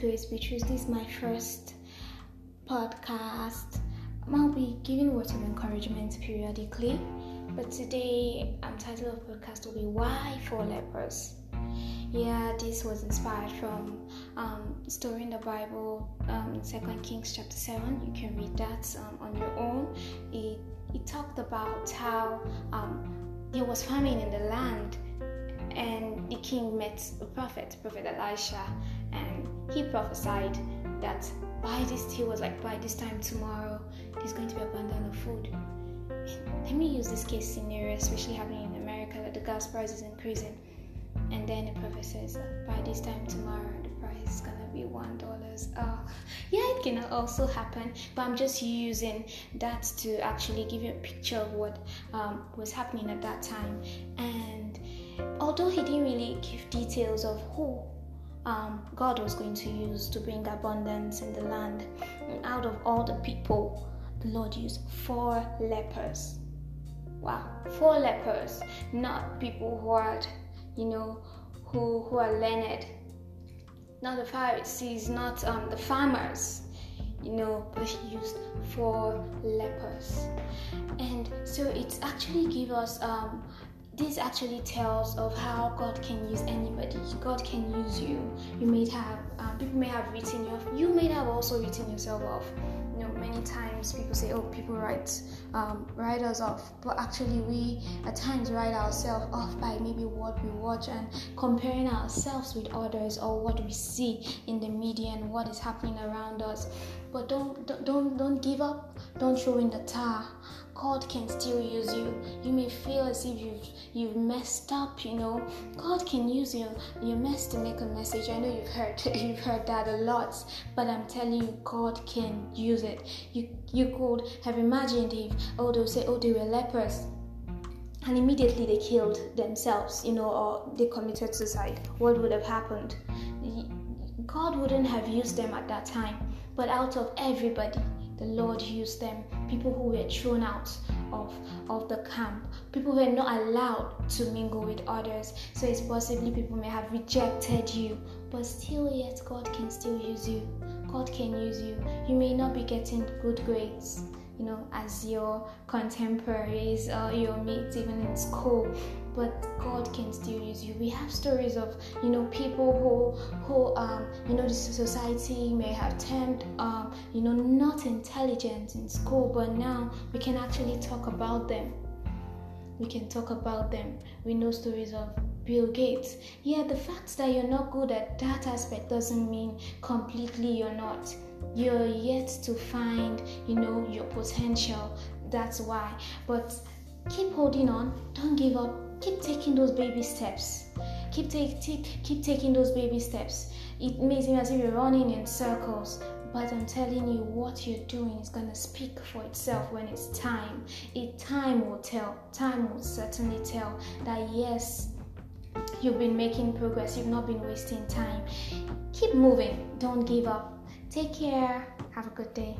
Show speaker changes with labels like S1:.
S1: Grace Beatrice. This is my first podcast. I'll be giving words of encouragement periodically, but today I'm title of podcast will be Why four Lepers. Yeah, this was inspired from um, story in the Bible, um, Second Kings chapter seven. You can read that um, on your own. It it talked about how um, there was famine in the land and the king met a prophet, Prophet Elisha, he prophesied that by this he was like by this time tomorrow there's going to be abundance of food. Let me use this case scenario, especially happening in America, that the gas price is increasing, and then the prophet says by this time tomorrow the price is gonna be one dollars. Uh, yeah, it can also happen, but I'm just using that to actually give you a picture of what um, was happening at that time and although he didn't really give details of who um, God was going to use to bring abundance in the land, And out of all the people, the Lord used four lepers. Wow, four lepers, not people who are, you know, who who are learned, not the Pharisees, not um, the farmers, you know, but he used four lepers, and so it actually gives us um, this actually tells of how God can use anybody. God can use you. You may have uh, people may have written you off. You may have also written yourself off. You know, many times people say, "Oh, people write um, write us off," but actually, we at times write ourselves off by maybe what we watch and comparing ourselves with others or what we see in the media and what is happening around us. But don't don't don't give up. Don't throw in the towel. God can still use you. You may feel as if you've you've messed up, you know. God can use you your mess to make a message. I know you've heard you've heard that a lot, but I'm telling you, God can use it. You you could have imagined if oh they'll say, Oh, they were lepers and immediately they killed themselves, you know, or they committed suicide. What would have happened? God wouldn't have used them at that time, but out of everybody, the Lord used them. People who were thrown out of, of the camp, people who were not allowed to mingle with others. So it's possibly people may have rejected you, but still, yet, God can still use you. God can use you. You may not be getting good grades, you know, as your contemporaries or your mates, even in school, but God can still use you. We have stories of you know people who who um, you know the society may have termed um, you know not intelligent in school, but now we can actually talk about them. We can talk about them. We know stories of Bill Gates. Yeah, the fact that you're not good at that aspect doesn't mean completely you're not. You're yet to find, you know, your potential. That's why. But keep holding on. Don't give up keep taking those baby steps keep take, take keep taking those baby steps it may seem as if you're running in circles but i'm telling you what you're doing is to speak for itself when it's time it time will tell time will certainly tell that yes you've been making progress. You've not been wasting time. Keep moving. Don't give up. Take care. Have a good day